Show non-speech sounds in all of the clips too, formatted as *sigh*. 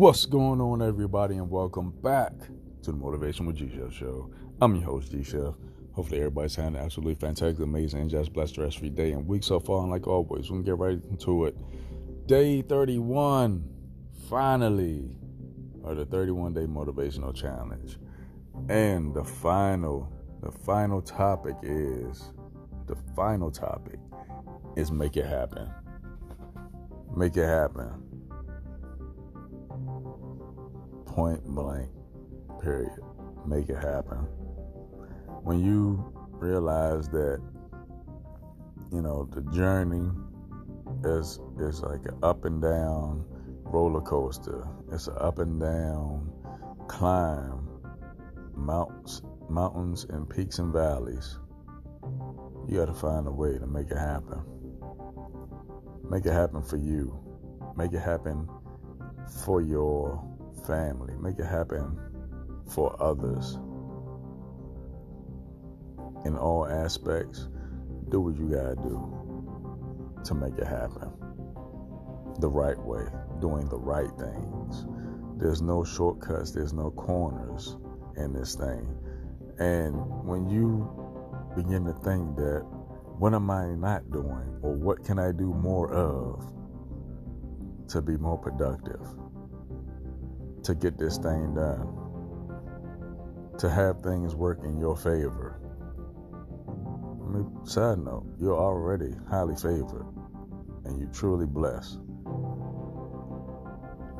What's going on, everybody, and welcome back to the Motivation with G Chef show. I'm your host, G Chef. Hopefully, everybody's having an absolutely fantastic, amazing, and just blessed rest of your day and week so far. And like always, we're gonna get right into it. Day 31, finally, of the 31 day motivational challenge. And the final, the final topic is the final topic is make it happen. Make it happen. Point blank, period. Make it happen. When you realize that, you know, the journey is is like an up and down roller coaster. It's an up and down climb, mountains, mountains and peaks and valleys. You got to find a way to make it happen. Make it happen for you. Make it happen for your family. Make it happen for others. In all aspects, do what you gotta do to make it happen. The right way, doing the right things. There's no shortcuts, there's no corners in this thing. And when you begin to think that what am I not doing or what can I do more of to be more productive, to get this thing done, to have things work in your favor. I mean, side note, you're already highly favored and you're truly blessed.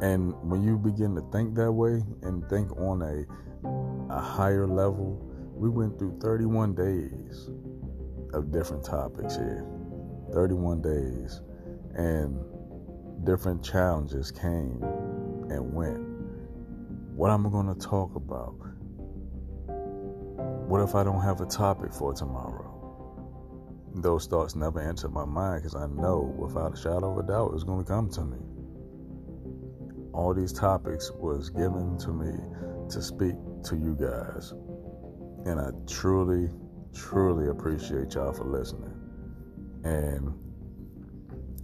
And when you begin to think that way and think on a, a higher level, we went through 31 days of different topics here. 31 days. And different challenges came and went. What I'm going to talk about? What if I don't have a topic for tomorrow? Those thoughts never enter my mind because I know without a shadow of a doubt it's going to come to me. All these topics was given to me to speak to you guys. And I truly, truly appreciate y'all for listening. And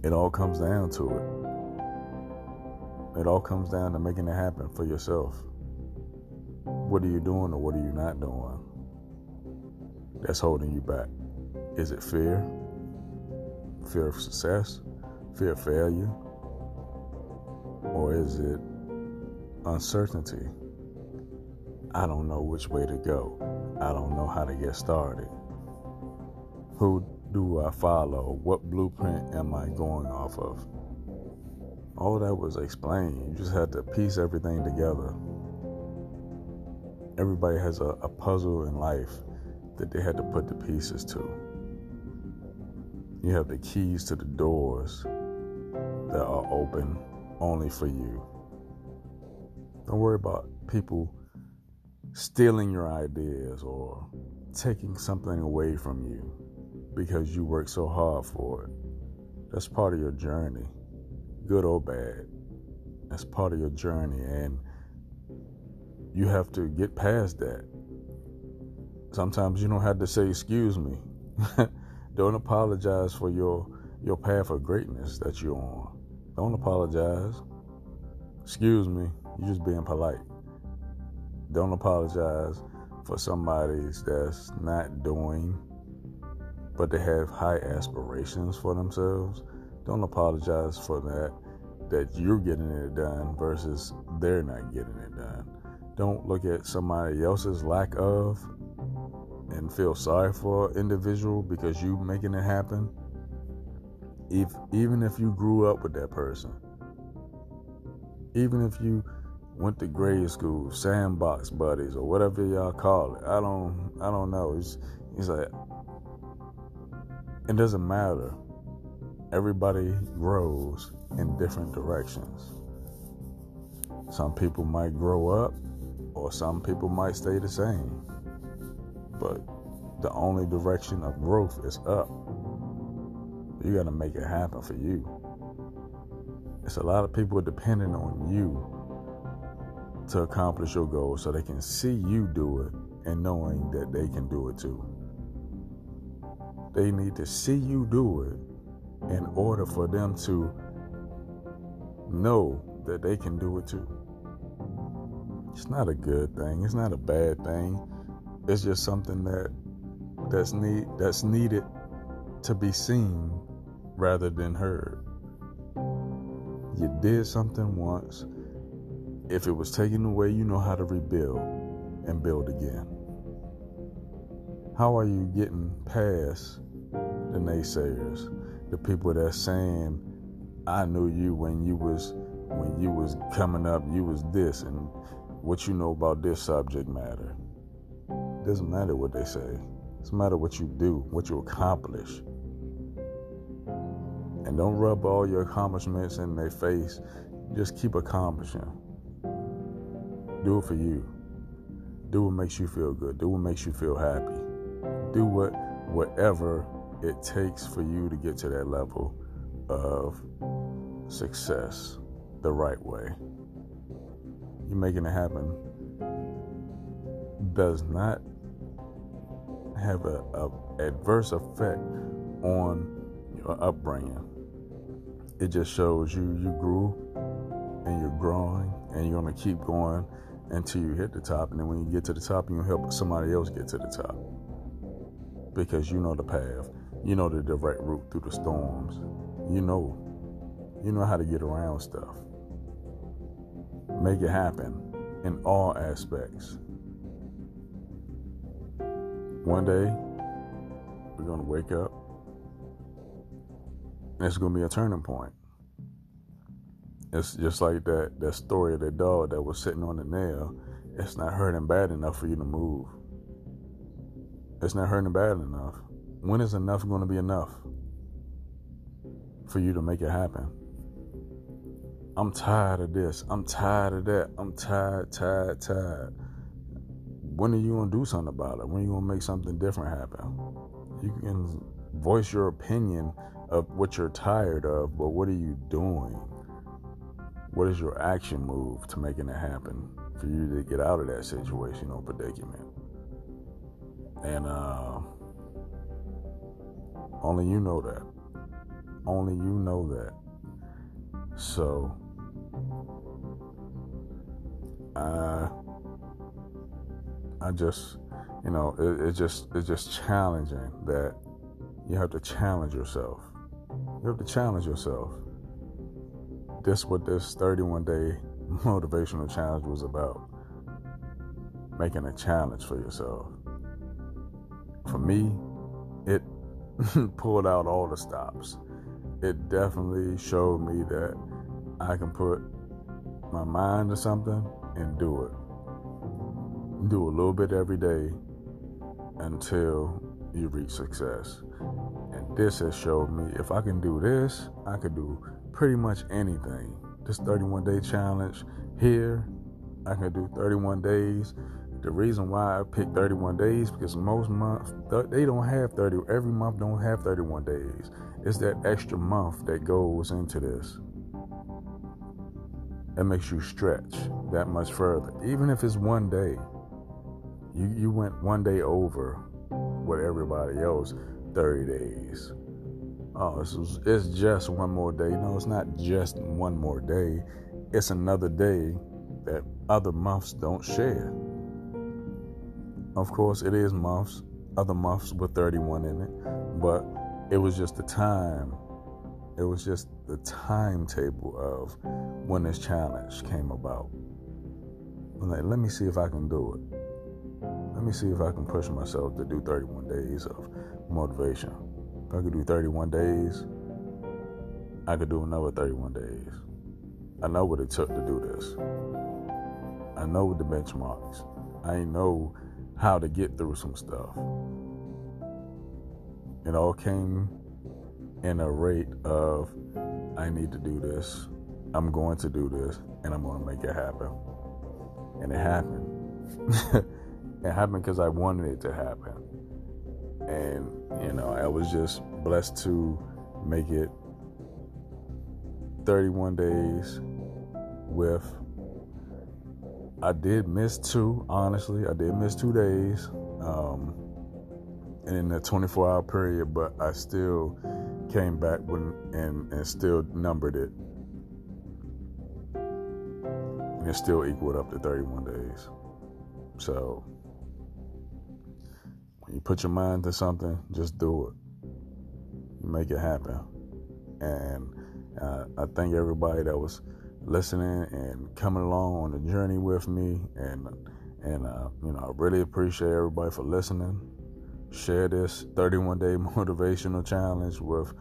it all comes down to it. It all comes down to making it happen for yourself. What are you doing or what are you not doing? That's holding you back. Is it fear? Fear of success? Fear of failure? Or is it uncertainty? I don't know which way to go. I don't know how to get started. Who do I follow? What blueprint am I going off of? All that was explained. You just had to piece everything together. Everybody has a, a puzzle in life that they had to put the pieces to. You have the keys to the doors that are open only for you. Don't worry about people stealing your ideas or taking something away from you because you work so hard for it. That's part of your journey, good or bad. That's part of your journey, and you have to get past that. Sometimes you don't have to say, Excuse me. *laughs* don't apologize for your, your path of greatness that you're on. Don't apologize. Excuse me. You're just being polite. Don't apologize for somebody that's not doing, but they have high aspirations for themselves. Don't apologize for that, that you're getting it done versus they're not getting it done. Don't look at somebody else's lack of and feel sorry for an individual because you making it happen. If even if you grew up with that person, even if you went to grade school, sandbox buddies, or whatever y'all call it. I don't, I don't know. It's, it's like it doesn't matter. Everybody grows in different directions. Some people might grow up, or some people might stay the same. But the only direction of growth is up. You got to make it happen for you. It's a lot of people depending on you to accomplish your goals so they can see you do it and knowing that they can do it too. They need to see you do it in order for them to know that they can do it too. It's not a good thing. It's not a bad thing. It's just something that that's need that's needed to be seen rather than heard. You did something once. If it was taken away, you know how to rebuild and build again. How are you getting past the naysayers, the people that saying, "I knew you when you was when you was coming up, you was this, and what you know about this subject matter." Doesn't matter what they say. It's matter what you do, what you accomplish. And don't rub all your accomplishments in their face. Just keep accomplishing. Do it for you. Do what makes you feel good. Do what makes you feel happy. Do what whatever it takes for you to get to that level of success the right way. You making it happen does not have a, a adverse effect on your upbringing. It just shows you you grew and you're growing and you're gonna keep going until you hit the top. And then when you get to the top, you help somebody else get to the top because you know the path. You know the direct route through the storms. You know, you know how to get around stuff. Make it happen in all aspects. One day, we're going to wake up, and it's going to be a turning point. It's just like that, that story of that dog that was sitting on the nail. It's not hurting bad enough for you to move. It's not hurting bad enough. When is enough going to be enough for you to make it happen? I'm tired of this. I'm tired of that. I'm tired, tired, tired when are you gonna do something about it? When are you gonna make something different happen? You can voice your opinion of what you're tired of, but what are you doing? What is your action move to making it happen for you to get out of that situation or predicament? And uh, only you know that. Only you know that. So, uh, I just, you know, it, it just it's just challenging that you have to challenge yourself. You have to challenge yourself. This what this 31 day *laughs* motivational challenge was about. Making a challenge for yourself. For me, it *laughs* pulled out all the stops. It definitely showed me that I can put my mind to something and do it do a little bit every day until you reach success. And this has showed me if I can do this, I could do pretty much anything. This 31 day challenge here, I can do 31 days. The reason why I picked 31 days because most months they don't have 30. Every month don't have 31 days. It's that extra month that goes into this. That makes you stretch that much further, even if it's one day. You you went one day over with everybody else, 30 days. Oh, it's, it's just one more day. No, it's not just one more day. It's another day that other months don't share. Of course, it is months, other months with 31 in it, but it was just the time. It was just the timetable of when this challenge came about. Like, let me see if I can do it. Let me see if I can push myself to do 31 days of motivation. If I could do 31 days, I could do another 31 days. I know what it took to do this. I know the benchmarks. I know how to get through some stuff. It all came in a rate of I need to do this. I'm going to do this and I'm going to make it happen. And it happened. *laughs* It happened because I wanted it to happen. And, you know, I was just blessed to make it 31 days with. I did miss two, honestly. I did miss two days um, in the 24 hour period, but I still came back when, and, and still numbered it. And it still equaled up to 31 days. So when you put your mind to something, just do it. Make it happen. And uh, I thank everybody that was listening and coming along on the journey with me. And and uh, you know, I really appreciate everybody for listening. Share this 31 day *laughs* motivational challenge with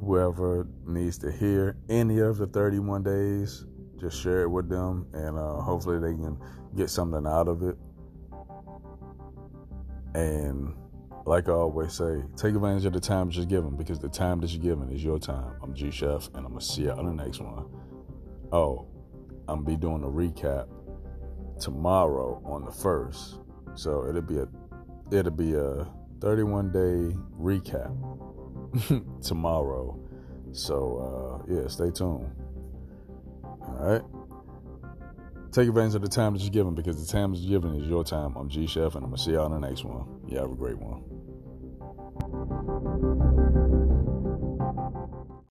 whoever needs to hear any of the 31 days. Just share it with them, and uh, hopefully they can get something out of it. And like I always say, take advantage of the time that you're given because the time that you're given is your time. I'm G Chef, and I'm gonna see you on the next one. Oh, I'm gonna be doing a recap tomorrow on the first, so it'll be a it'll be a 31 day recap *laughs* tomorrow. So uh, yeah, stay tuned. All right. Take advantage of the time that you're given because the time you're given is your time. I'm G Chef, and I'm gonna see y'all on the next one. You have a great one.